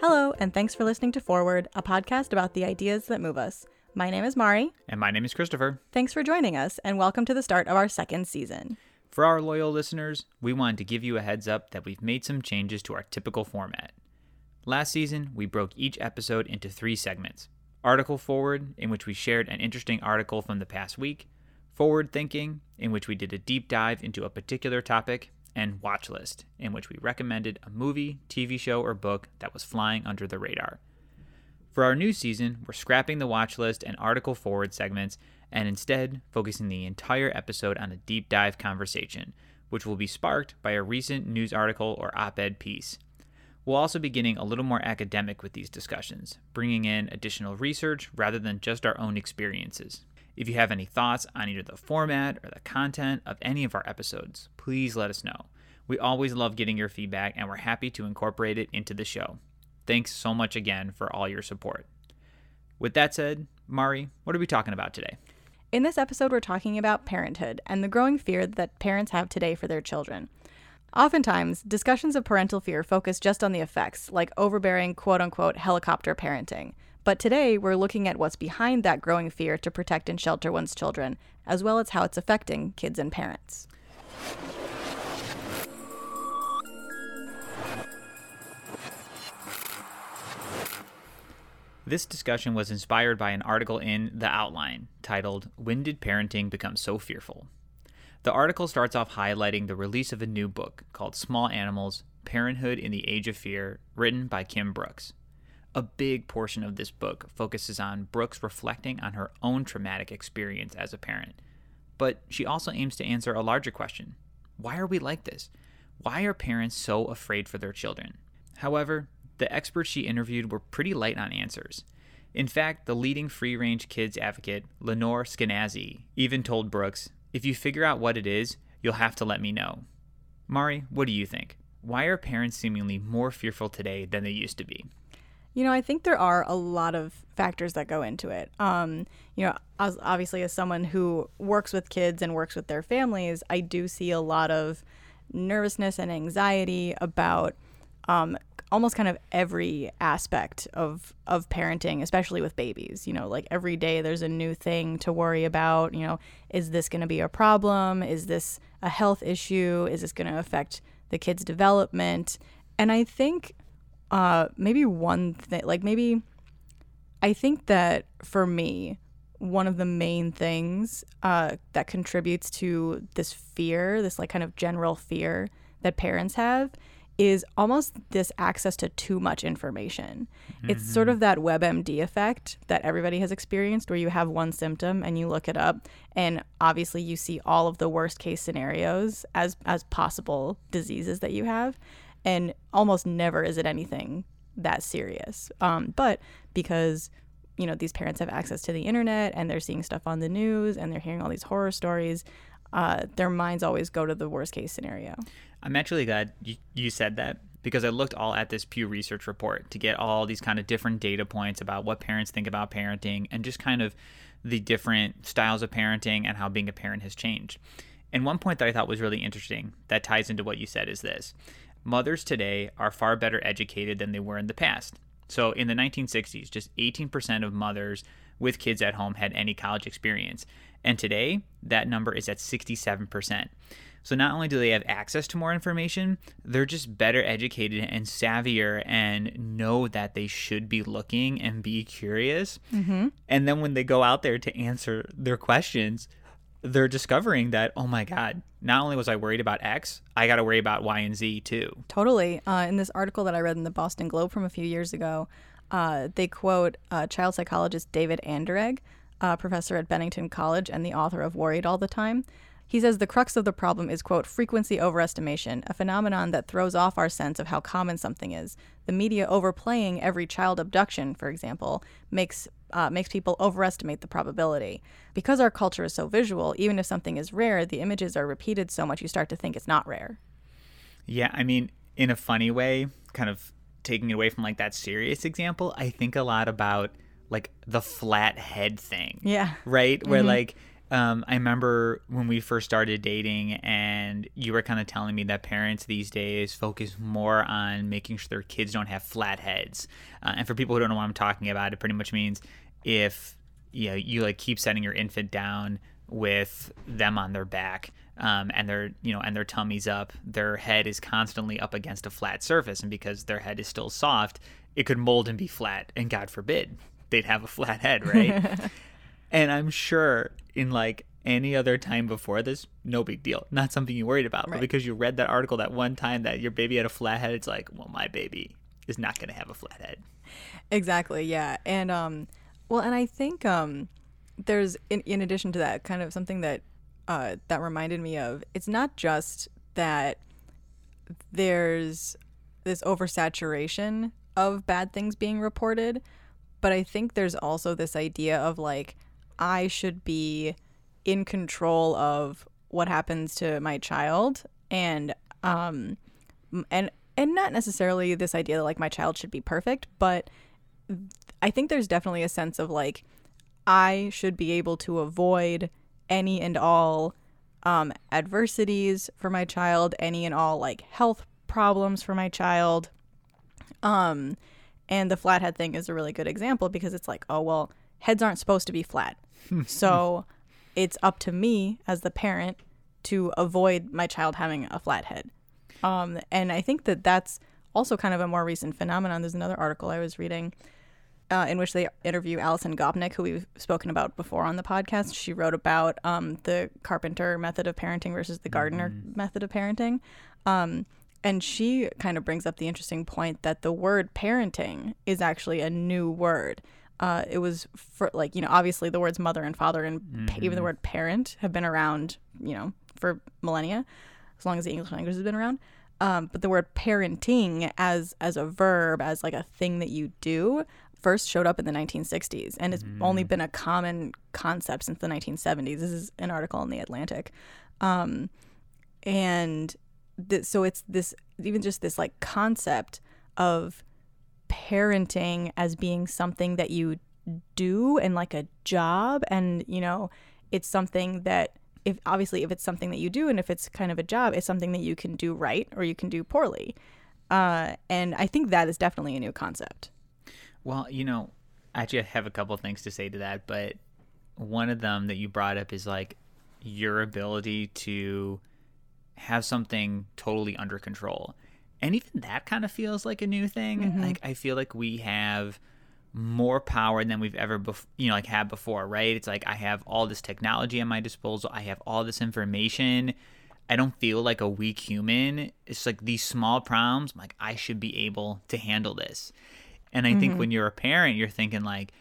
Hello, and thanks for listening to Forward, a podcast about the ideas that move us. My name is Mari. And my name is Christopher. Thanks for joining us, and welcome to the start of our second season. For our loyal listeners, we wanted to give you a heads up that we've made some changes to our typical format. Last season, we broke each episode into three segments Article Forward, in which we shared an interesting article from the past week, Forward Thinking, in which we did a deep dive into a particular topic, and Watch List, in which we recommended a movie, TV show, or book that was flying under the radar. For our new season, we're scrapping the Watch List and Article Forward segments and instead focusing the entire episode on a deep dive conversation, which will be sparked by a recent news article or op ed piece. We'll also be getting a little more academic with these discussions, bringing in additional research rather than just our own experiences. If you have any thoughts on either the format or the content of any of our episodes, please let us know. We always love getting your feedback and we're happy to incorporate it into the show. Thanks so much again for all your support. With that said, Mari, what are we talking about today? In this episode, we're talking about parenthood and the growing fear that parents have today for their children. Oftentimes, discussions of parental fear focus just on the effects, like overbearing quote unquote helicopter parenting. But today, we're looking at what's behind that growing fear to protect and shelter one's children, as well as how it's affecting kids and parents. This discussion was inspired by an article in The Outline titled, When Did Parenting Become So Fearful? The article starts off highlighting the release of a new book called Small Animals Parenthood in the Age of Fear, written by Kim Brooks. A big portion of this book focuses on Brooks reflecting on her own traumatic experience as a parent. But she also aims to answer a larger question Why are we like this? Why are parents so afraid for their children? However, the experts she interviewed were pretty light on answers. In fact, the leading free range kids advocate, Lenore Skenazy, even told Brooks, If you figure out what it is, you'll have to let me know. Mari, what do you think? Why are parents seemingly more fearful today than they used to be? You know, I think there are a lot of factors that go into it. Um, you know, as, obviously, as someone who works with kids and works with their families, I do see a lot of nervousness and anxiety about um, almost kind of every aspect of of parenting, especially with babies. You know, like every day there's a new thing to worry about. You know, is this going to be a problem? Is this a health issue? Is this going to affect the kid's development? And I think uh, maybe one thing, like maybe I think that for me, one of the main things uh, that contributes to this fear, this like kind of general fear that parents have, is almost this access to too much information. Mm-hmm. It's sort of that WebMD effect that everybody has experienced where you have one symptom and you look it up and obviously you see all of the worst case scenarios as as possible diseases that you have and almost never is it anything that serious. Um, but because you know these parents have access to the internet and they're seeing stuff on the news and they're hearing all these horror stories, uh, their minds always go to the worst case scenario. I'm actually glad you, you said that because I looked all at this Pew Research report to get all these kind of different data points about what parents think about parenting and just kind of the different styles of parenting and how being a parent has changed. And one point that I thought was really interesting that ties into what you said is this mothers today are far better educated than they were in the past. So in the 1960s, just 18% of mothers with kids at home had any college experience. And today, that number is at 67%. So not only do they have access to more information, they're just better educated and savvier and know that they should be looking and be curious. Mm-hmm. And then when they go out there to answer their questions, they're discovering that, oh my God, not only was I worried about X, I got to worry about Y and Z too. Totally. Uh, in this article that I read in the Boston Globe from a few years ago, uh, they quote uh, child psychologist David Anderegg, professor at Bennington College and the author of Worried All the Time. He says the crux of the problem is, quote, frequency overestimation, a phenomenon that throws off our sense of how common something is. The media overplaying every child abduction, for example, makes uh, makes people overestimate the probability. Because our culture is so visual, even if something is rare, the images are repeated so much you start to think it's not rare. Yeah, I mean, in a funny way, kind of taking it away from like that serious example, I think a lot about like the flat head thing. Yeah. Right? Where mm-hmm. like um, I remember when we first started dating, and you were kind of telling me that parents these days focus more on making sure their kids don't have flat heads. Uh, and for people who don't know what I'm talking about, it pretty much means if you know, you like keep setting your infant down with them on their back um, and their you know and their tummies up their head is constantly up against a flat surface and because their head is still soft it could mold and be flat and god forbid they'd have a flat head right and i'm sure in like any other time before this no big deal not something you worried about Right. but because you read that article that one time that your baby had a flat head it's like well my baby is not going to have a flat head Exactly, yeah. And um well and I think um there's in, in addition to that kind of something that uh that reminded me of it's not just that there's this oversaturation of bad things being reported, but I think there's also this idea of like I should be in control of what happens to my child and um and and not necessarily this idea that like my child should be perfect, but I think there's definitely a sense of like I should be able to avoid any and all um, adversities for my child, any and all like health problems for my child. Um, and the flathead thing is a really good example because it's like, oh well, heads aren't supposed to be flat, so it's up to me as the parent to avoid my child having a flat head. Um, and I think that that's also kind of a more recent phenomenon. There's another article I was reading uh, in which they interview Alison Gopnik, who we've spoken about before on the podcast. She wrote about um, the carpenter method of parenting versus the gardener method of parenting. Um, and she kind of brings up the interesting point that the word parenting is actually a new word. Uh, it was for like you know obviously the words mother and father and pa- even the word parent have been around you know for millennia as long as the English language has been around. Um, but the word parenting as as a verb, as like a thing that you do, first showed up in the 1960s, and it's only been a common concept since the 1970s. This is an article in the Atlantic, um, and th- so it's this even just this like concept of parenting as being something that you do and like a job and you know it's something that if obviously if it's something that you do and if it's kind of a job it's something that you can do right or you can do poorly uh, and i think that is definitely a new concept Well, you know, i actually, have a couple things to say to that, but one of them that you brought up is like your ability to have something totally under control. And even that kind of feels like a new thing. Mm-hmm. Like, I feel like we have more power than we've ever, bef- you know, like had before, right? It's like I have all this technology at my disposal, I have all this information. I don't feel like a weak human. It's like these small problems, I'm like I should be able to handle this. And I think mm-hmm. when you're a parent, you're thinking like,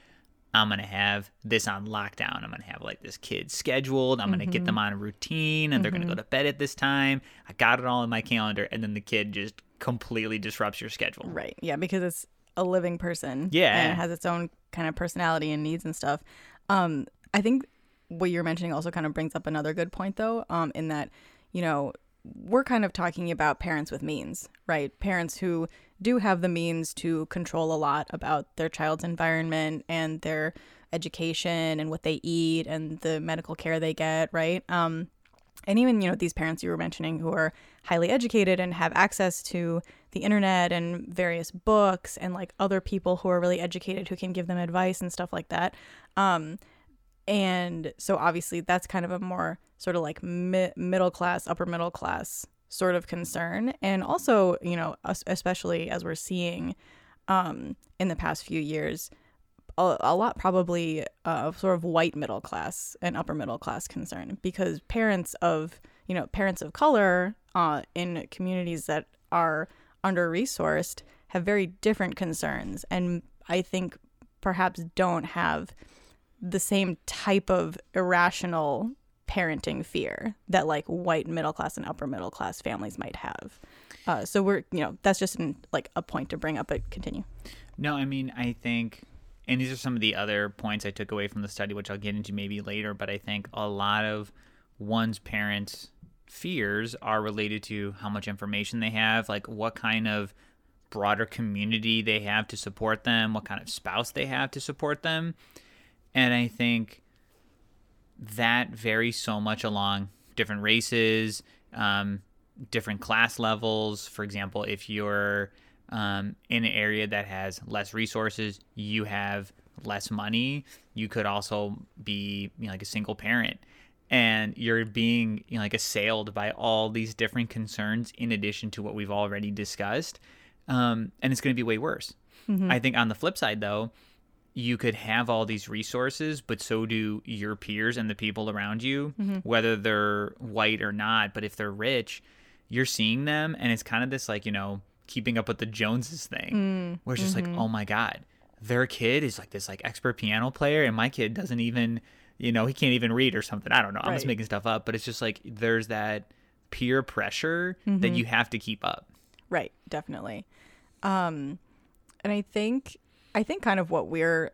I'm gonna have this on lockdown. I'm gonna have like this kid scheduled. I'm gonna get mm-hmm. them on a routine, and they're gonna go to bed at this time. I got it all in my calendar, and then the kid just completely disrupts your schedule. right yeah because it's a living person Yeah. and it has its own kind of personality and needs and stuff um i think what you're mentioning also kind of brings up another good point though um in that you know we're kind of talking about parents with means right parents who do have the means to control a lot about their child's environment and their education and what they eat and the medical care they get right um and even you know these parents you were mentioning who are highly educated and have access to the internet and various books and like other people who are really educated who can give them advice and stuff like that. Um and so obviously that's kind of a more sort of like mi- middle class upper middle class sort of concern. And also you know especially as we're seeing um in the past few years a, a lot probably of sort of white middle class and upper middle class concern because parents of you know parents of color uh, in communities that are under resourced have very different concerns and I think perhaps don't have the same type of irrational parenting fear that like white middle class and upper middle class families might have. Uh, so we're you know that's just an, like a point to bring up. But continue. No, I mean, I think, and these are some of the other points I took away from the study, which I'll get into maybe later, but I think a lot of one's parents' fears are related to how much information they have, like what kind of broader community they have to support them, what kind of spouse they have to support them. And I think that varies so much along different races, um, different class levels. For example, if you're um, in an area that has less resources, you have less money. You could also be you know, like a single parent, and you're being you know, like assailed by all these different concerns in addition to what we've already discussed, um, and it's going to be way worse. I think on the flip side, though, you could have all these resources, but so do your peers and the people around you, whether they're white or not. But if they're rich, you're seeing them, and it's kind of this like you know keeping up with the Joneses thing, where it's just like, oh my god, their kid is like this like expert piano player, and my kid doesn't even, you know, he can't even read or something. I don't know. I'm just making stuff up, but it's just like there's that peer pressure that you have to keep up. Right, definitely. Um, and I think I think kind of what we're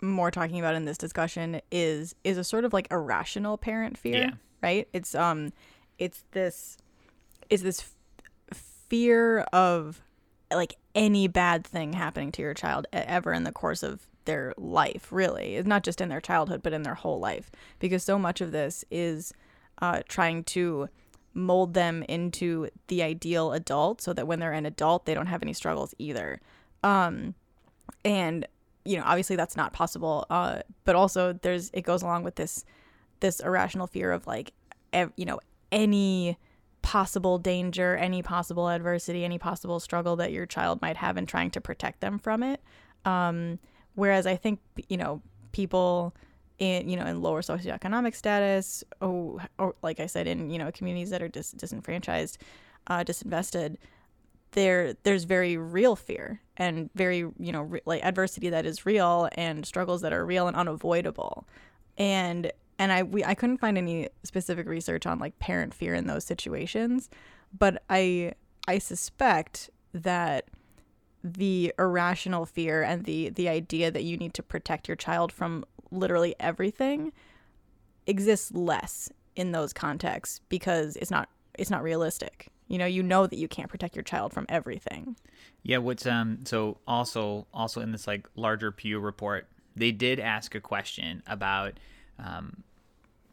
more talking about in this discussion is is a sort of like irrational parent fear, Yeah. right? It's um it's this is this fear of like any bad thing happening to your child ever in the course of their life, really. It's not just in their childhood, but in their whole life. Because so much of this is uh, trying to mold them into the ideal adult so that when they're an adult, they don't have any struggles either. Um, and, you know, obviously that's not possible. Uh, but also there's, it goes along with this, this irrational fear of like, ev- you know, any possible danger, any possible adversity, any possible struggle that your child might have and trying to protect them from it. Um, whereas I think, you know, people in, you know, in lower socioeconomic status, oh, or like I said, in, you know, communities that are dis- disenfranchised, uh, disinvested, there there's very real fear and very you know re- like adversity that is real and struggles that are real and unavoidable and and I we I couldn't find any specific research on like parent fear in those situations but I I suspect that the irrational fear and the the idea that you need to protect your child from literally everything exists less in those contexts because it's not it's not realistic. You know, you know that you can't protect your child from everything. Yeah, what's um so also also in this like larger Pew report, they did ask a question about um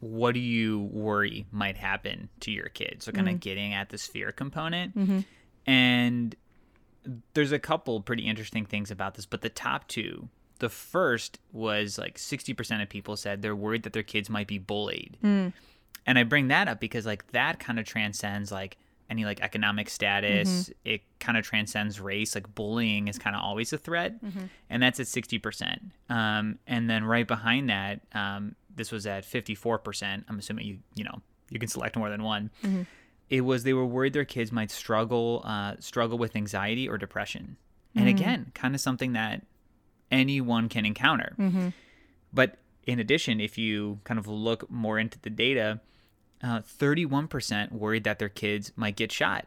what do you worry might happen to your kid? So kind of mm-hmm. getting at this fear component. Mm-hmm. And there's a couple pretty interesting things about this, but the top two, the first was like 60% of people said they're worried that their kids might be bullied. Mm. And I bring that up because like that kind of transcends like any like economic status. Mm-hmm. It kind of transcends race. Like bullying is kind of always a threat, and that's at sixty percent. Um, and then right behind that, um, this was at fifty four percent. I'm assuming you you know you can select more than one. It was they were worried their kids might struggle uh, struggle with anxiety or depression, and again, kind of something that anyone can encounter. But in addition, if you kind of look more into the data, uh, 31% worried that their kids might get shot.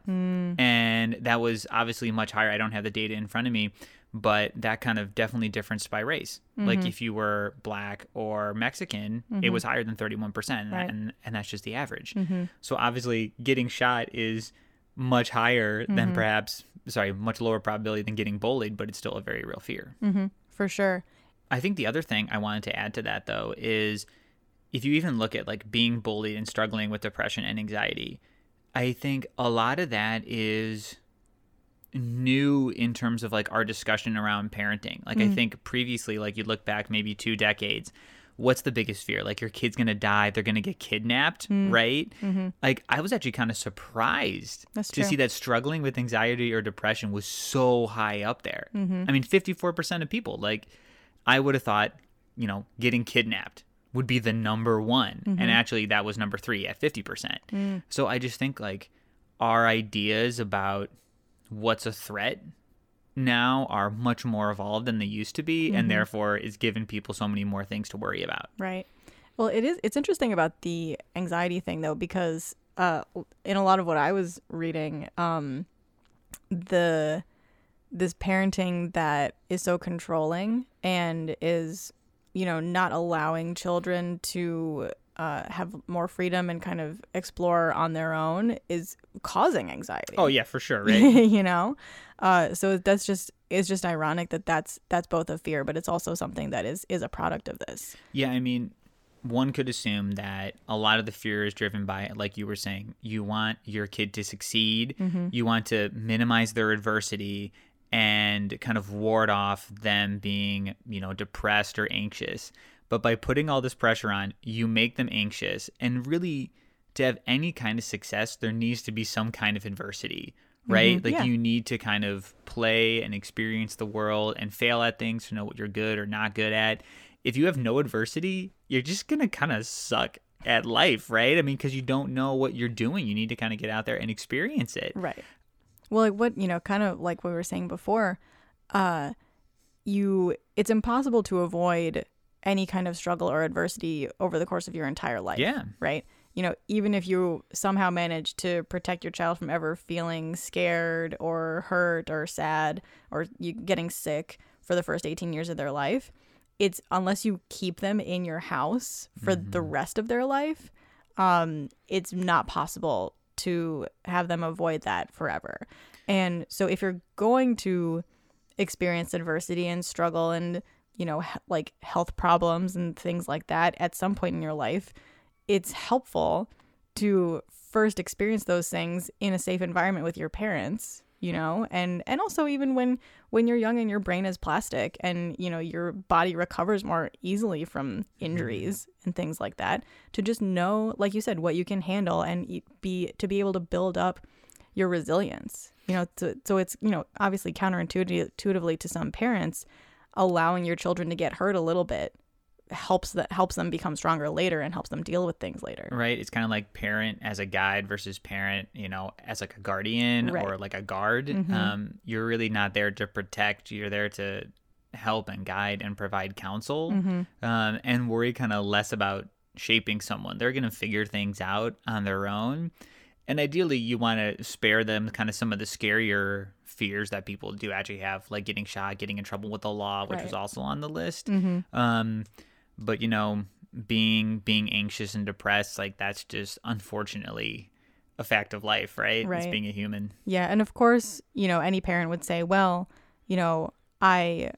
And that was obviously much higher. I don't have the data in front of me, but that kind of definitely differenced by race. Like mm-hmm. if you were black or Mexican, it mm-hmm. was higher than 31%. And, Right. and, and that's just the average. Mm-hmm. So obviously, getting shot is much higher than perhaps, sorry, much lower probability than getting bullied, but it's still a very real fear. For sure. I think the other thing I wanted to add to that though is if you even look at like being bullied and struggling with depression and anxiety, I think a lot of that is new in terms of like our discussion around parenting. Like I mm. think previously like you look back maybe 2 decades what's the biggest fear? Like your kid's going to die, they're going to get kidnapped, mm. right? Mm-hmm. Like I was actually kind of surprised That's to true. see that struggling with anxiety or depression was so high up there. Mm-hmm. I mean 54% of people like I would have thought, you know, getting kidnapped would be the number one. And mm-hmm. actually, that was number three at 50%. Mm. So I just think like our ideas about what's a threat now are much more evolved than they used to be. And therefore, is giving people so many more things to worry about. Right. Well, it is. It's interesting about the anxiety thing though, because uh, in a lot of what I was reading, um, the this parenting that is so controlling and is, you know, not allowing children to uh, have more freedom and kind of explore on their own is causing anxiety. Oh, yeah, for sure, right? you know uh so that's just it's just ironic that that's that's both a fear but it's also something that is is a product of this Yeah, I mean, one could assume that a lot of the fear is driven by, like you were saying, you want your kid to succeed, you want to minimize their adversity and kind of ward off them being, you know, depressed or anxious. But by putting all this pressure on, you make them anxious. And really, to have any kind of success, there needs to be some kind of adversity, right? Like yeah. you need to kind of play and experience the world and fail at things to know what you're good or not good at. If you have no adversity, you're just going to kind of suck at life, right? I mean, because you don't know what you're doing. You need to kind of get out there and experience it. Right. Well, like what, you know, kind of like what we were saying before, uh you it's impossible to avoid any kind of struggle or adversity over the course of your entire life. Yeah. Right? You know, even if you somehow manage to protect your child from ever feeling scared or hurt or sad or you getting sick for the first 18 years of their life, it's unless you keep them in your house for the rest of their life, um, it's not possible to have them avoid that forever. And so if you're going to experience adversity and struggle and, you know, he- like health problems and things like that at some point in your life, it's helpful to first experience those things in a safe environment with your parents you know? And and also even when when you're young and your brain is plastic and you know your body recovers more easily from mm-hmm. injuries and things like that to just know like you said what you can handle and be to be able to build up your resilience you know? To, so it's you know obviously counterintuitively to some parents allowing your children to get hurt a little bit helps that helps them become stronger later and helps them deal with things later right it's kind of like parent as a guide versus parent you know as like a guardian Right. or like a guard Mhm. um you're really not there to protect you're there to help and guide and provide counsel Mhm. um and worry kind of less about shaping someone they're going to figure things out on their own and ideally you want to spare them kind of some of the scarier fears that people do actually have like getting shot getting in trouble with the law which was also on the list Mhm. um but you know being being anxious and depressed like that's just unfortunately a fact of life right, it's being a human Yeah, and of course, you know, any parent would say, "Well, you know, I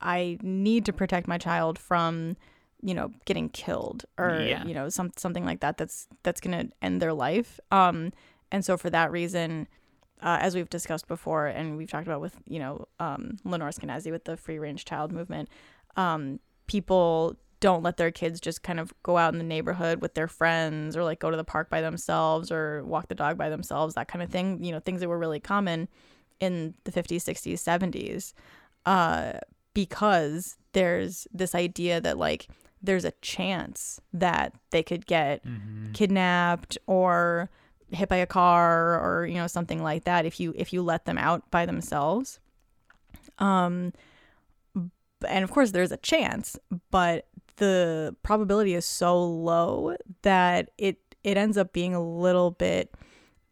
I need to protect my child from, you know, getting killed or Yeah. you know, some something like that that's that's going to end their life." Um and so for that reason, uh, as we've discussed before and we've talked about with, you know, um Lenore Skenazy with the free range child movement, um people don't let their kids just kind of go out in the neighborhood with their friends or like go to the park by themselves or walk the dog by themselves, that kind of thing. You know, things that were really common in the 50s, 60s, 70s, uh, because there's this idea that like there's a chance that they could get kidnapped or hit by a car or you know something like that if you if you let them out by themselves. Um and of course there's a chance but the probability is so low that it it ends up being a little bit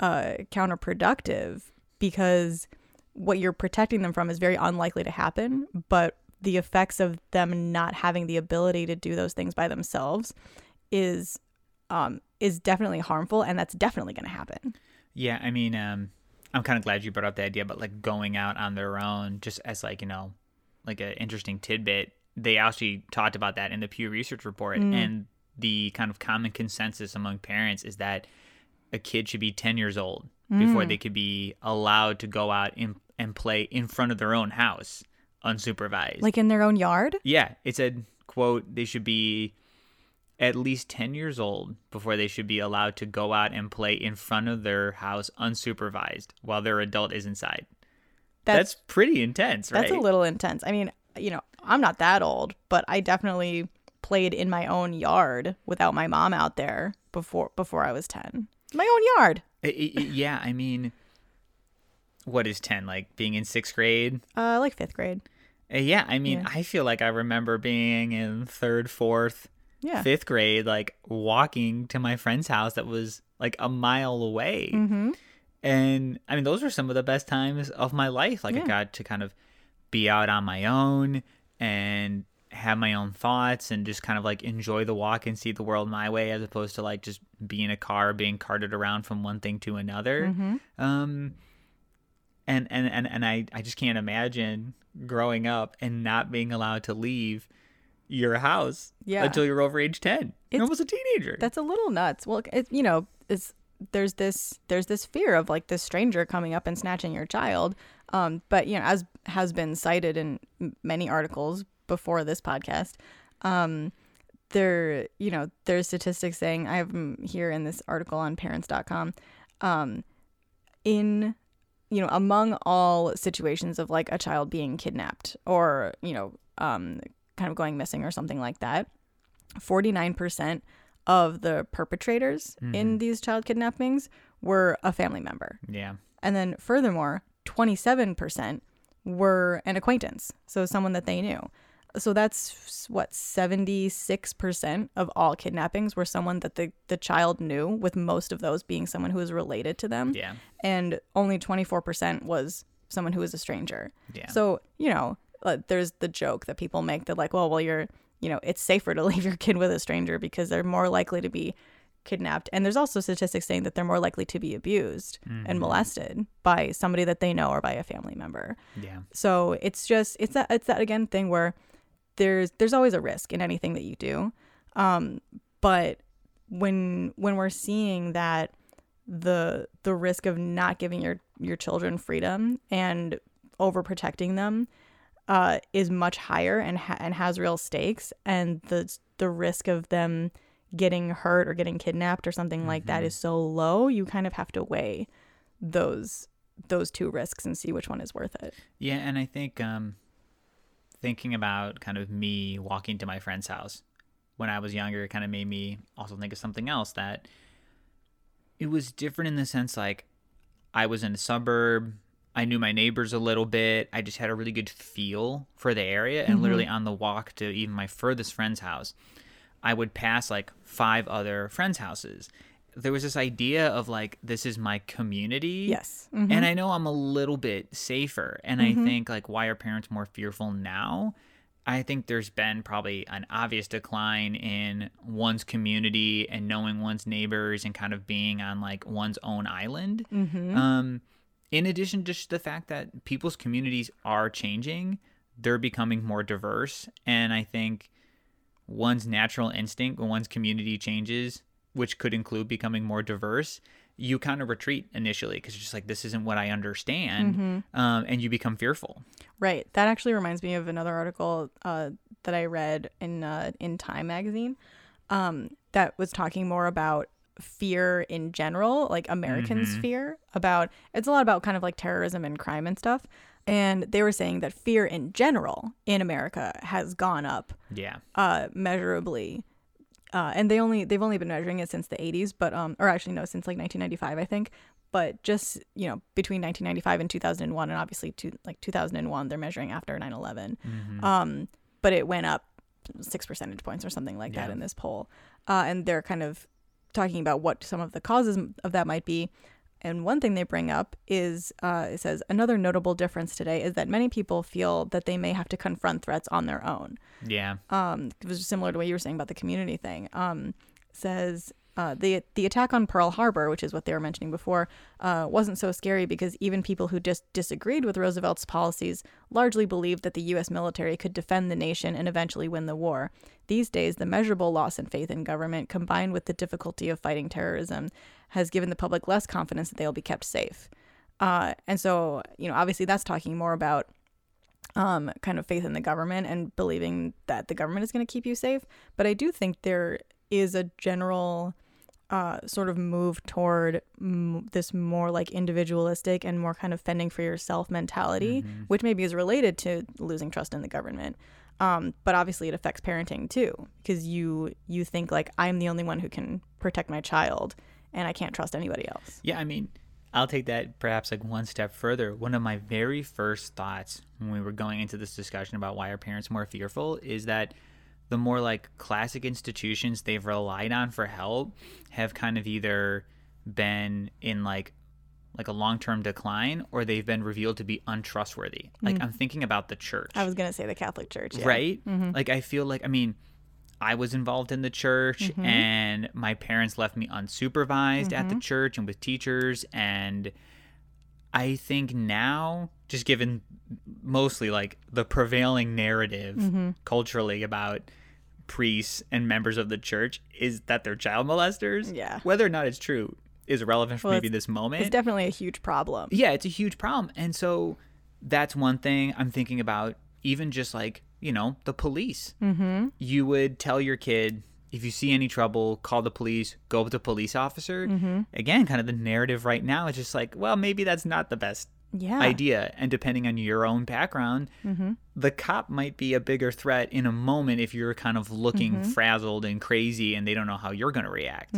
uh counterproductive because what you're protecting them from is very unlikely to happen but the effects of them not having the ability to do those things by themselves is um is definitely harmful and that's definitely going to happen. Yeah i mean um i'm kind of glad you brought up the idea but like going out on their own just as like you know like an interesting tidbit they actually talked about that in the pew research report and the kind of common consensus among parents is that a kid should be 10 years old before they could be allowed to go out and, and play in front of their own house unsupervised. Like in their own yard? Yeah, it said, quote, they should be at least 10 years old before they should be allowed to go out and play in front of their house unsupervised while their adult is inside. That's, pretty intense, right? That's a little intense. I mean, you know, I'm not that old, but I definitely played in my own yard without my mom out there before before I was 10. My own yard. I- I- I- yeah, I mean, what is 10? Like being in sixth grade? Uh like 5th grade. Uh, Yeah, I mean, Yeah. I feel like I remember being in third, fourth, Yeah. fifth grade, like walking to my friend's house that was like a mile away. Mhm. And I mean, those were some of the best times of my life. Like, I got to kind of be out on my own and have my own thoughts and just kind of like enjoy the walk and see the world my way as opposed to like just being in a car being carted around from one thing to another. Mhm. Um, and, and, and, and I, I just can't imagine growing up and not being allowed to leave your house Yeah. until you're over age 10. It's- you're almost a teenager. That's a little nuts. Well, it, you know, it's there's this there's this fear of like this stranger coming up and snatching your child. Um, but you know, as has been cited in many articles before this podcast, um, there you know there's statistics saying I have here in this article on Parents.com. Um, in you know among all situations of like a child being kidnapped or you know um, kind of going missing or something like that, forty nine percent of the perpetrators in mm-hmm. these child kidnappings were a family member. yeah. And then furthermore, 27% were an acquaintance, so someone that they knew. So that's what 76% of all kidnappings were someone that the, the child knew, with most of those being someone who was related to them. Yeah. And only 24% was someone who was a stranger. Yeah. So, you know, uh, there's the joke that people make that, like, well, well, you're, you know, it's safer to leave your kid with a stranger because they're more likely to be kidnapped. And there's also statistics saying that they're more likely to be abused and molested by somebody that they know or by a family member. yeah. So it's just it's that it's that again thing where there's there's always a risk in anything that you do. Um, but when when we're seeing that the the risk of not giving your your children freedom and overprotecting them uh, is much higher and ha- and has real stakes, and the the risk of them getting hurt or getting kidnapped or something like that is so low, you kind of have to weigh those those two risks and see which one is worth it. Yeah, and I think um, thinking about kind of me walking to my friend's house when I was younger kind of made me also think of something else that it was different in the sense like I was in a suburb. I knew my neighbors a little bit. I just had a really good feel for the area. And literally on the walk to even my furthest friend's house, I would pass like five other friends' houses. There was this idea of like, this is my community. Yes. Mhm. And I know I'm a little bit safer. And I think like why are parents more fearful now? I think there's been probably an obvious decline in one's community and knowing one's neighbors and kind of being on like one's own island. Mm-hmm. Um, in addition, to the fact that people's communities are changing, they're becoming more diverse. And I think one's natural instinct when one's community changes, which could include becoming more diverse, you kind of retreat initially because you're just like, this isn't what I understand. Mm-hmm. Um, and you become fearful. Right. That actually reminds me of another article uh, that I read in uh, in Time magazine um, that was talking more about fear in general, like Americans' fear about. It's a lot about kind of like terrorism and crime and stuff. And they were saying that fear in general in America has gone up Yeah. uh, measurably. Uh, and they only they've only been measuring it since the 80s, but um, or actually no, since like 1995, I think. But just you know, between 1995 and 2001, and obviously to like 2001, they're measuring after 9/11. Um, but it went up six percentage points or something like that in this poll, uh, and they're kind of talking about what some of the causes of that might be. And one thing they bring up is uh, it says another notable difference today is that many people feel that they may have to confront threats on their own Yeah. um, it was similar to what you were saying about the community thing. Um, says uh, the the attack on Pearl Harbor, which is what they were mentioning before, uh, wasn't so scary because even people who just disagreed with Roosevelt's policies largely believed that the U.S. military could defend the nation and eventually win the war. These days, the measurable loss in faith in government, combined with the difficulty of fighting terrorism, has given the public less confidence that they will be kept safe. Uh, and so, you know, obviously, that's talking more about um, kind of faith in the government and believing that the government is going to keep you safe. But I do think there is a general uh, sort of move toward m- this more like individualistic and more kind of fending for yourself mentality, which maybe is related to losing trust in the government. Um, but obviously, it affects parenting too, because you you think like I'm the only one who can protect my child, and I can't trust anybody else. Yeah, I mean, I'll take that perhaps like one step further. One of my very first thoughts when we were going into this discussion about why are parents more fearful is that the more like classic institutions they've relied on for help have kind of either been in like like a long-term decline or they've been revealed to be untrustworthy. Like mm. I'm thinking about the church. I was gonna say the Catholic Church, yeah. right? Mm-hmm. Like I feel like I mean, I was involved in the church mm-hmm. and my parents left me unsupervised at the mm-hmm. church and with teachers and I think now just given mostly like the prevailing narrative culturally about priests and members of the church is that they're child molesters. Yeah. Whether or not it's true is irrelevant for Well, maybe this moment. It's definitely a huge problem. yeah, it's a huge problem. And so that's one thing I'm thinking about, even just like, you know, the police. Mm-hmm. You would tell your kid, if you see any trouble, call the police, go with the police officer. Mm-hmm. Again, kind of the narrative right now is just like, well, maybe that's not the best Yeah. idea. And depending on your own background, the cop might be a bigger threat in a moment if you're kind of looking frazzled and crazy and they don't know how you're going to react.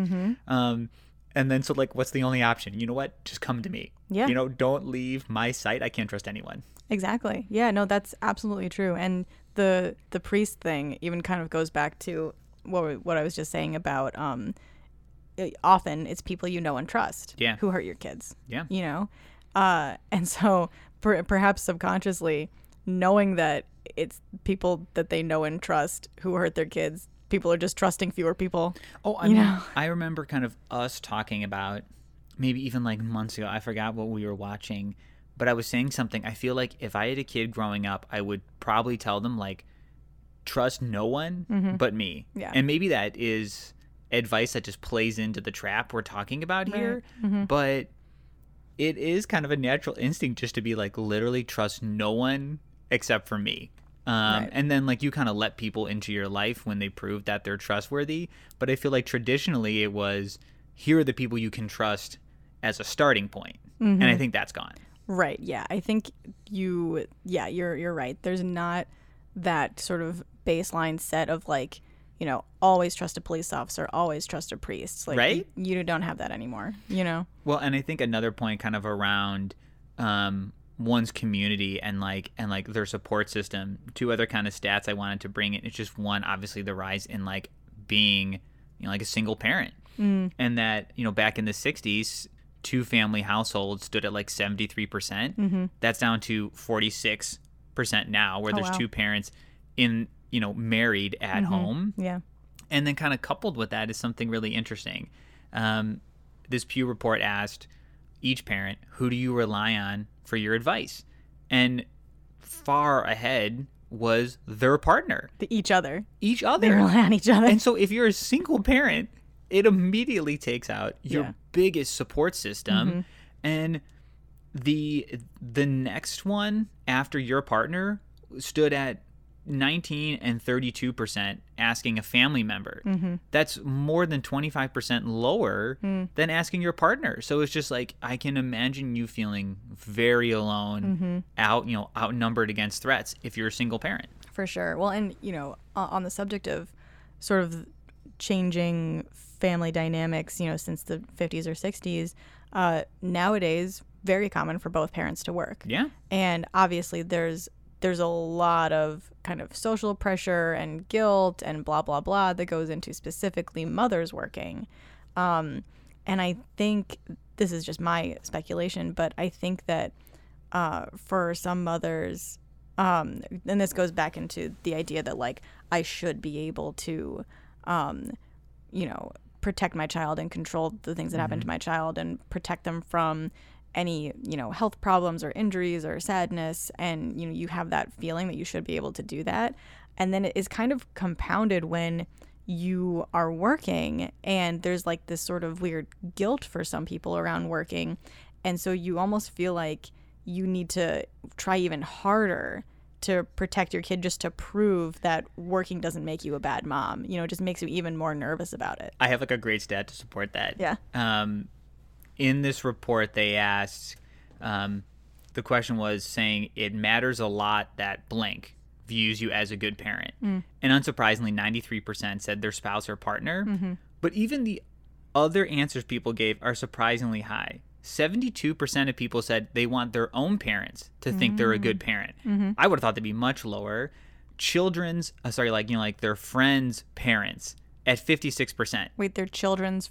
Um, and then, so like, what's the only option? You know what? Just come to me. Yeah. You know, don't leave my sight. I can't trust anyone. Exactly. Yeah, no, that's absolutely true. And the the priest thing even kind of goes back to what what I was just saying about um often it's people you know and trust Yeah. who hurt your kids. Yeah. You know. Uh and so per- perhaps subconsciously knowing that it's people that they know and trust who hurt their kids, people are just trusting fewer people. Oh, I You mean, know? I remember kind of us talking about maybe even like months ago. I forgot what we were watching, but I was saying something. I feel like if I had a kid growing up, I would probably tell them like, trust no one but me. Mm-hmm. Yeah. And maybe that is advice that just plays into the trap we're talking about here, Mm-hmm. but it is kind of a natural instinct just to be like literally trust no one except for me. Um, Right. And then like you kind of let people into your life when they prove that they're trustworthy. But I feel like traditionally it was here are the people you can trust as a starting point. Mm-hmm. and I think that's gone. Right. Yeah. I think you yeah, you're you're right. There's not that sort of baseline set of like, you know, always trust a police officer, always trust a priest. Like Right? you, you don't have that anymore, you know. Well, and I think another point kind of around um, one's community and like and like their support system. Two other kind of stats I wanted to bring in. It's just one, obviously the rise in like being you know like a single parent, Mm. and that you know back in the '60s, two family households stood at like 73 percent. That's down to 46 percent now, where Mm-hmm. Oh, there's wow. two parents in you know married at home Yeah. and then kind of coupled with that is something really interesting. Um, this Pew report asked each parent, who do you rely on for your advice? And far ahead was their partner, The, each other. each They other. rely on each other. And so if you're a single parent, it immediately takes out your Yeah. biggest support system. And the the next one after your partner stood at 19 and 32% asking a family member. Mm-hmm. That's more than 25% lower mm. than asking your partner. So it's just like I can imagine you feeling very alone, mm-hmm. out, you know, outnumbered against threats if you're a single parent. For sure. Well, and you know, on the subject of sort of changing family dynamics, you know, since the 50s or 60s, uh, nowadays very common for both parents to work. Yeah. And obviously, there's there's a lot of kind of social pressure and guilt and blah blah blah that goes into specifically mothers working. Um, and I think this is just my speculation, but I think that uh, for some mothers, um, and this goes back into the idea that like I should be able to, um, you know, protect my child and control the things that happen to my child and protect them from any you know health problems or injuries or sadness and you know you have that feeling that you should be able to do that and then it is kind of compounded when you are working and there's like this sort of weird guilt for some people around working and so you almost feel like you need to try even harder to protect your kid just to prove that working doesn't make you a bad mom you know it just makes you even more nervous about it I have like a great stat to support that. Yeah. Um, in this report, they asked, um, the question was saying it matters a lot that blank views you as a good parent, and unsurprisingly, ninety three percent said their spouse or partner. But even the other answers people gave are surprisingly high. 72% of people said they want their own parents to think they're a good parent. I would have thought they'd be much lower. Children's, uh, sorry, like, you know, like their friends' parents at 56%. wait their children's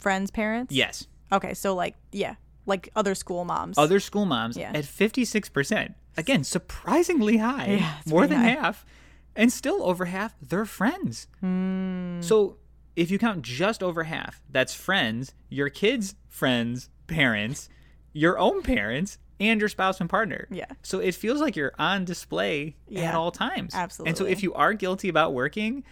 friends parents Yes. Okay so like yeah like other school moms Other school moms Yeah. at 56%. Again, surprisingly high. Yeah, more than high. half. And still over half, they're friends. Hmm. So if you count just over half, that's friends, your kids' friends, parents, your own parents, and your spouse and partner. Yeah. So it feels like you're on display at all times. Absolutely. And so if you are guilty about working,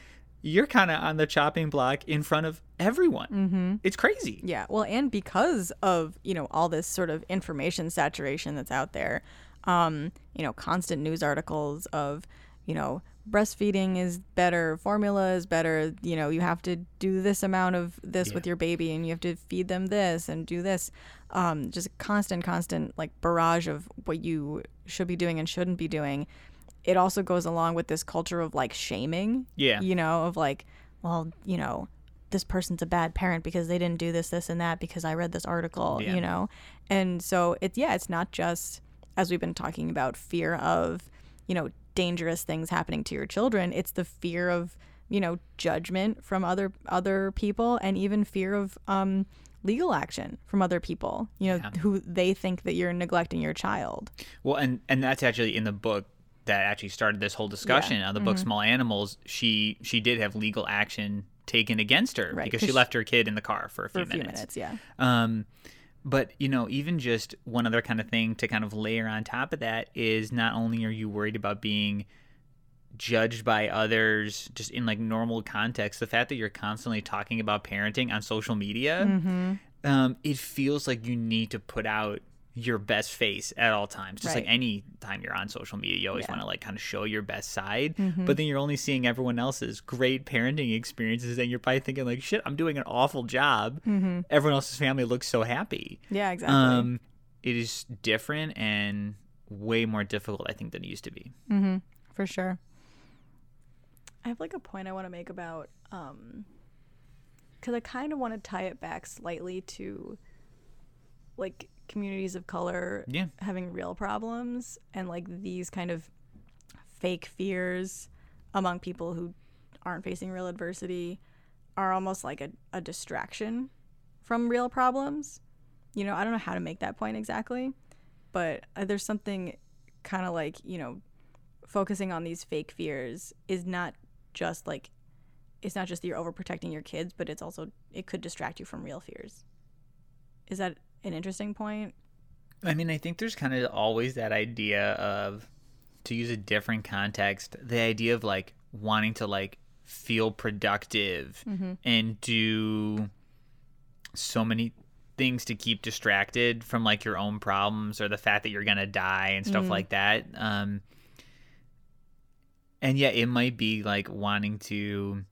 you're kind of on the chopping block in front of everyone. Mm-hmm. It's crazy. Yeah, well, and because of you know all this sort of information saturation that's out there, um, you know, constant news articles of you know breastfeeding is better, formula is better. You know, you have to do this amount of this Yeah. with your baby, and you have to feed them this and do this. Um, just constant, constant like barrage of what you should be doing and shouldn't be doing. It also goes along with this culture of like shaming Yeah. you know, of like, well, you know, this person's a bad parent because they didn't do this, this, and that because I read this article, Yeah. you know? And so it's, yeah, it's not just, as we've been talking about, fear of, you know, dangerous things happening to your children. It's the fear of, you know, judgment from other other people and even fear of um legal action from other people, you know, Yeah. who they think that you're neglecting your child. Well, and and that's actually in the book that actually started this whole discussion. on the Mm-hmm. book Small Animals, she she did have legal action taken against her Right, because 'cause she left her kid in the car for a For few a few minutes. minutes, yeah. Um, but you know, even just one other kind of thing to kind of layer on top of that is not only are you worried about being judged by others just in like normal context, the fact that you're constantly talking about parenting on social media, Mm-hmm. um, it feels like you need to put out your best face at all times. Just like Right. any time you're on social media, you always Yeah. want to like kind of show your best side, Mhm. but then you're only seeing everyone else's great parenting experiences, and you're probably thinking like, "Shit, I'm doing an awful job." Mm-hmm. Everyone else's family looks so happy. Yeah, exactly. Um, it is different and way more difficult, I think, than it used to be. Mm-hmm. For sure. I have like a point I want to make about um because I kind of want to tie it back slightly to like communities of color Yeah. having real problems and like these kind of fake fears among people who aren't facing real adversity are almost like a, a distraction from real problems. You know, I don't know how to make that point exactly, but uh, there's something kind of like, you know, focusing on these fake fears is not just like it's not just that you're overprotecting your kids, but it's also it could distract you from real fears. Is that an interesting point? I mean, I think there's kind of always that idea of, to use a different context, the idea of like wanting to like feel productive Mm-hmm. and do so many things to keep distracted from like your own problems or the fact that you're gonna die and stuff Mm. like that. Um, and yeah, it might be like wanting to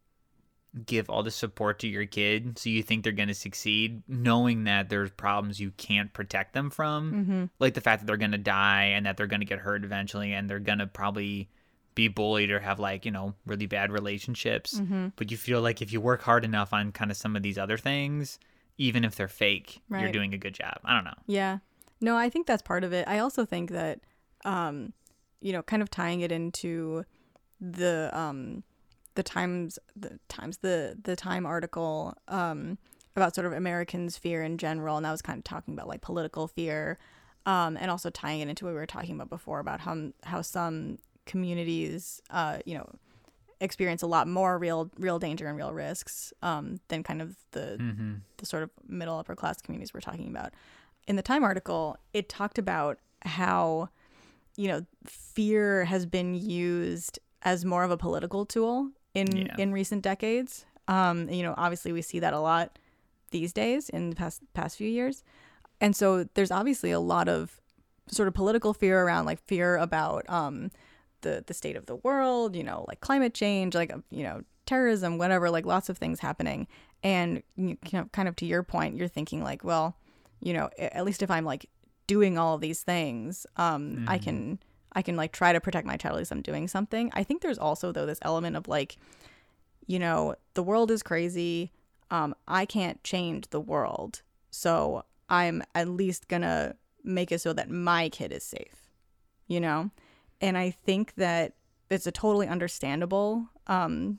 give all the support to your kid so you think they're going to succeed knowing that there's problems you can't protect them from Mm-hmm. like the fact that they're going to die and that they're going to get hurt eventually and they're going to probably be bullied or have like you know really bad relationships Mm-hmm. but you feel like if you work hard enough on kind of some of these other things even if they're fake you're doing a good job i don't know Yeah. No, I think that's part of it. I also think that, um, you know, kind of tying it into the um, the times the times the the time article um, about sort of Americans' fear in general, and that was kind of talking about like political fear, um, and also tying it into what we were talking about before about how how some communities, uh, you know, experience a lot more real real danger and real risks um, than kind of the mm-hmm. the sort of middle upper class communities we're talking about. In the Time article, it talked about how, you know, fear has been used as more of a political tool in Yeah. in recent decades. Um, you know, obviously we see that a lot these days in the past past few years. And so there's obviously a lot of sort of political fear around like fear about um the the state of the world, you know, like climate change, like uh, you know, terrorism, whatever, like lots of things happening. And you know, kind of to your point, you're thinking like, well, you know, at least if I'm like doing all of these things, um, I Mhm. can I can like try to protect my child least I'm doing something. I think there's also though this element of like, you know, the world is crazy. Um, I can't change the world, so I'm at least gonna make it so that my kid is safe. You know, and I think that it's a totally understandable um,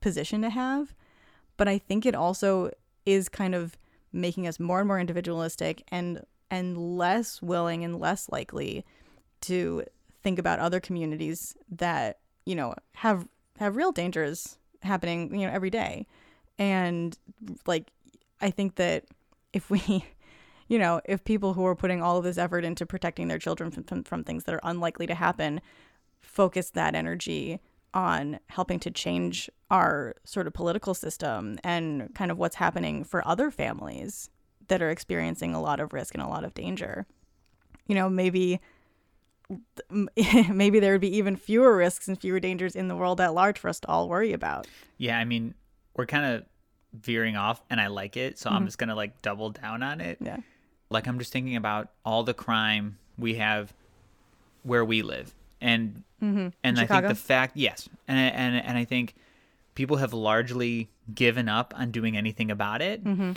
position to have, but I think it also is kind of making us more and more individualistic and and less willing and less likely to think about other communities that you know have have real dangers happening you know every day and like i think that if we you know if people who are putting all of this effort into protecting their children from, from, from things that are unlikely to happen focus that energy on helping to change our sort of political system and kind of what's happening for other families that are experiencing a lot of risk and a lot of danger. You know, maybe maybe there would be even fewer risks and fewer dangers in the world at large for us to all worry about. Yeah, I mean, we're kind of veering off and I like it, so Mm-hmm. I'm just going to like double down on it. Yeah. Like I'm just thinking about all the crime we have where we live. And and I think the fact, yes. And and and I think people have largely given up on doing anything about it. Mm-hmm.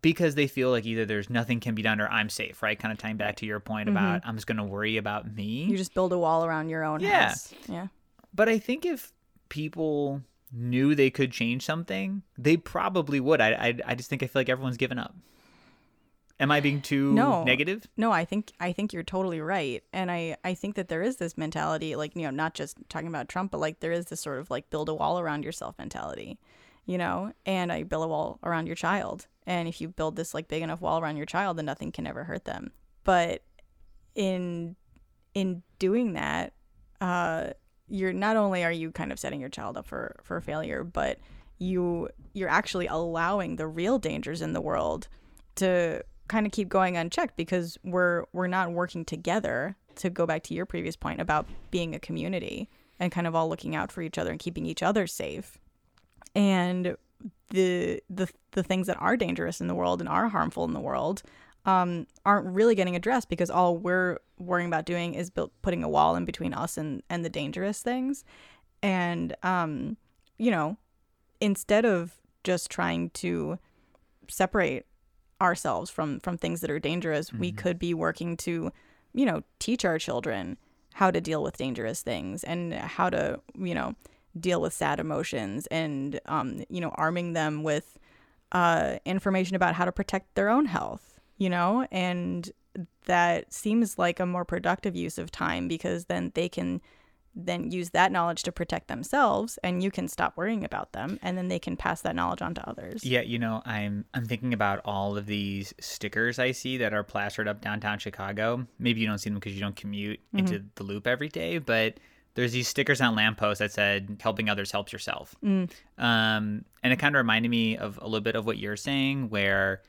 Because they feel like either there's nothing can be done or I'm safe, right? Kind of tying back to your point about I'm just going to worry about me. Mm-hmm. You just build a wall around your own Yeah. house. Yeah. But I think if people knew they could change something, they probably would. I, I, I just think I feel like everyone's given up. Am I being too No. negative? No, I think I think you're totally right. And I I think that there is this mentality like, you know, not just talking about Trump, but like there is this sort of like build a wall around yourself mentality, you know? And I build a wall around your child. And if you build this like big enough wall around your child, then nothing can ever hurt them. But in in doing that, uh you're not only are you kind of setting your child up for for failure, but you you're actually allowing the real dangers in the world to kind of keep going unchecked because we're we're not working together to go back to your previous point about being a community and kind of all looking out for each other and keeping each other safe and the the the things that are dangerous in the world and are harmful in the world um, aren't really getting addressed because all we're worrying about doing is built, putting a wall in between us and and the dangerous things. And um, you know instead of just trying to separate ourselves from from things that are dangerous we could be working to you know teach our children how to deal with dangerous things and how to you know deal with sad emotions and um you know arming them with uh information about how to protect their own health you know? And that seems like a more productive use of time because then they can then use that knowledge to protect themselves and you can stop worrying about them and then they can pass that knowledge on to others. Yeah, you know, I'm I'm thinking about all of these stickers I see that are plastered up downtown Chicago. Maybe you don't see them because you don't commute into the loop every day, but there's these stickers on lampposts that said "Helping others helps yourself," mm. um, and it kind of reminded me of a little bit of what you're saying, where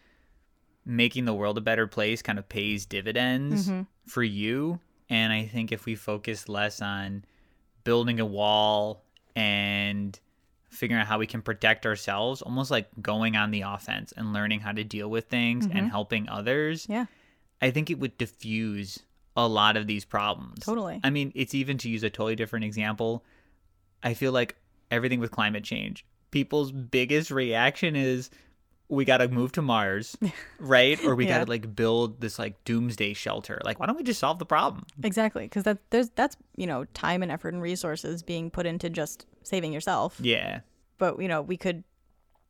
making the world a better place kind of pays dividends mm-hmm. for you. And I think if we focus less on building a wall and figuring out how we can protect ourselves, almost like going on the offense and learning how to deal with things and mm-hmm. helping others, yeah. I think it would diffuse a lot of these problems. Totally. I mean, it's even to use a totally different example. I feel like everything with climate change, people's biggest reaction is we got to move to Mars, right? Or we Yeah. got to like build this like doomsday shelter. Like, why don't we just solve the problem? Exactly, because that there's that's you know time and effort and resources being put into just saving yourself. Yeah. But you know we could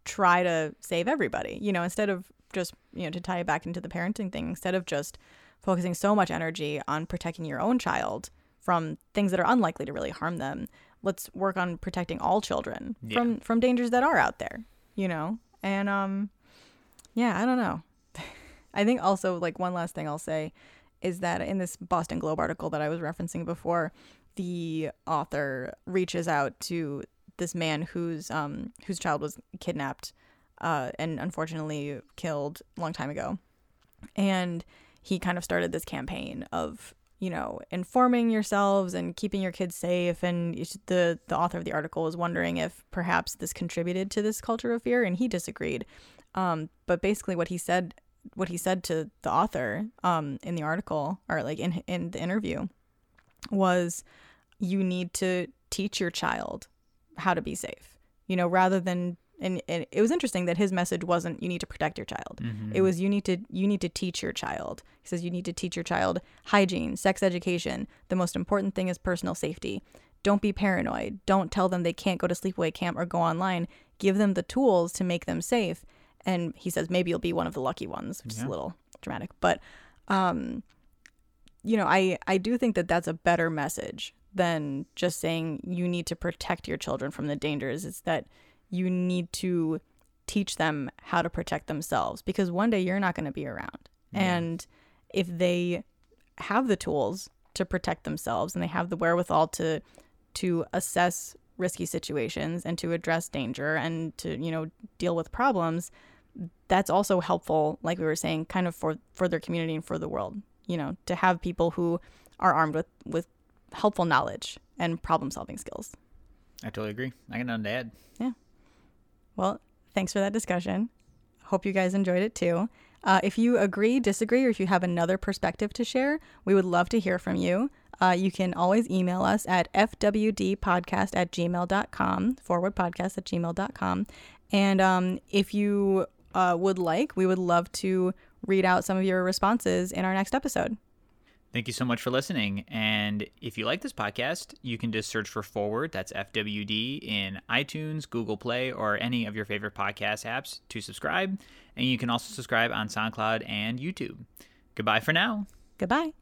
try to save everybody. You know instead of just you know to tie it back into the parenting thing, instead of just focusing so much energy on protecting your own child from things that are unlikely to really harm them, let's work on protecting all children Yeah. from from dangers that are out there. You know, and um, yeah, I don't know. I think also like one last thing I'll say is that in this Boston Globe article that I was referencing before, the author reaches out to this man whose um whose child was kidnapped uh and unfortunately killed a long time ago. And he kind of started this campaign of you know informing yourselves and keeping your kids safe. And the the author of the article was wondering if perhaps this contributed to this culture of fear and he disagreed. Um, but basically what he said what he said to the author um, in the article or like in in the interview was you need to teach your child how to be safe you know rather than and, and it was interesting that his message wasn't you need to protect your child. It was you need to you need to teach your child. He says you need to teach your child hygiene sex education the most important thing is personal safety. Don't be paranoid. Don't tell them they can't go to sleepaway camp or go online. Give them the tools to make them safe. And he says maybe you'll be one of the lucky ones which is a little dramatic. But um you know i i do think that that's a better message than just saying you need to protect your children from the dangers. It's that you need to teach them how to protect themselves because one day you're not going to be around and if they have the tools to protect themselves and they have the wherewithal to to assess risky situations and to address danger and to, you know, deal with problems, that's also helpful, like we were saying, kind of for, for their community and for the world, you know, to have people who are armed with, with helpful knowledge and problem solving skills. I totally agree. I got nothing to add. Yeah. Well, thanks for that discussion. Hope you guys enjoyed it too. Uh, if you agree, disagree, or if you have another perspective to share, we would love to hear from you. Uh, you can always email us at fwdpodcast at gmail.com, forward podcast at gmail.com. And um, if you uh, would like, we would love to read out some of your responses in our next episode. Thank you so much for listening. And if you like this podcast, you can just search for Forward, that's FWD, in iTunes, Google Play, or any of your favorite podcast apps to subscribe. And you can also subscribe on SoundCloud and YouTube. Goodbye for now. Goodbye.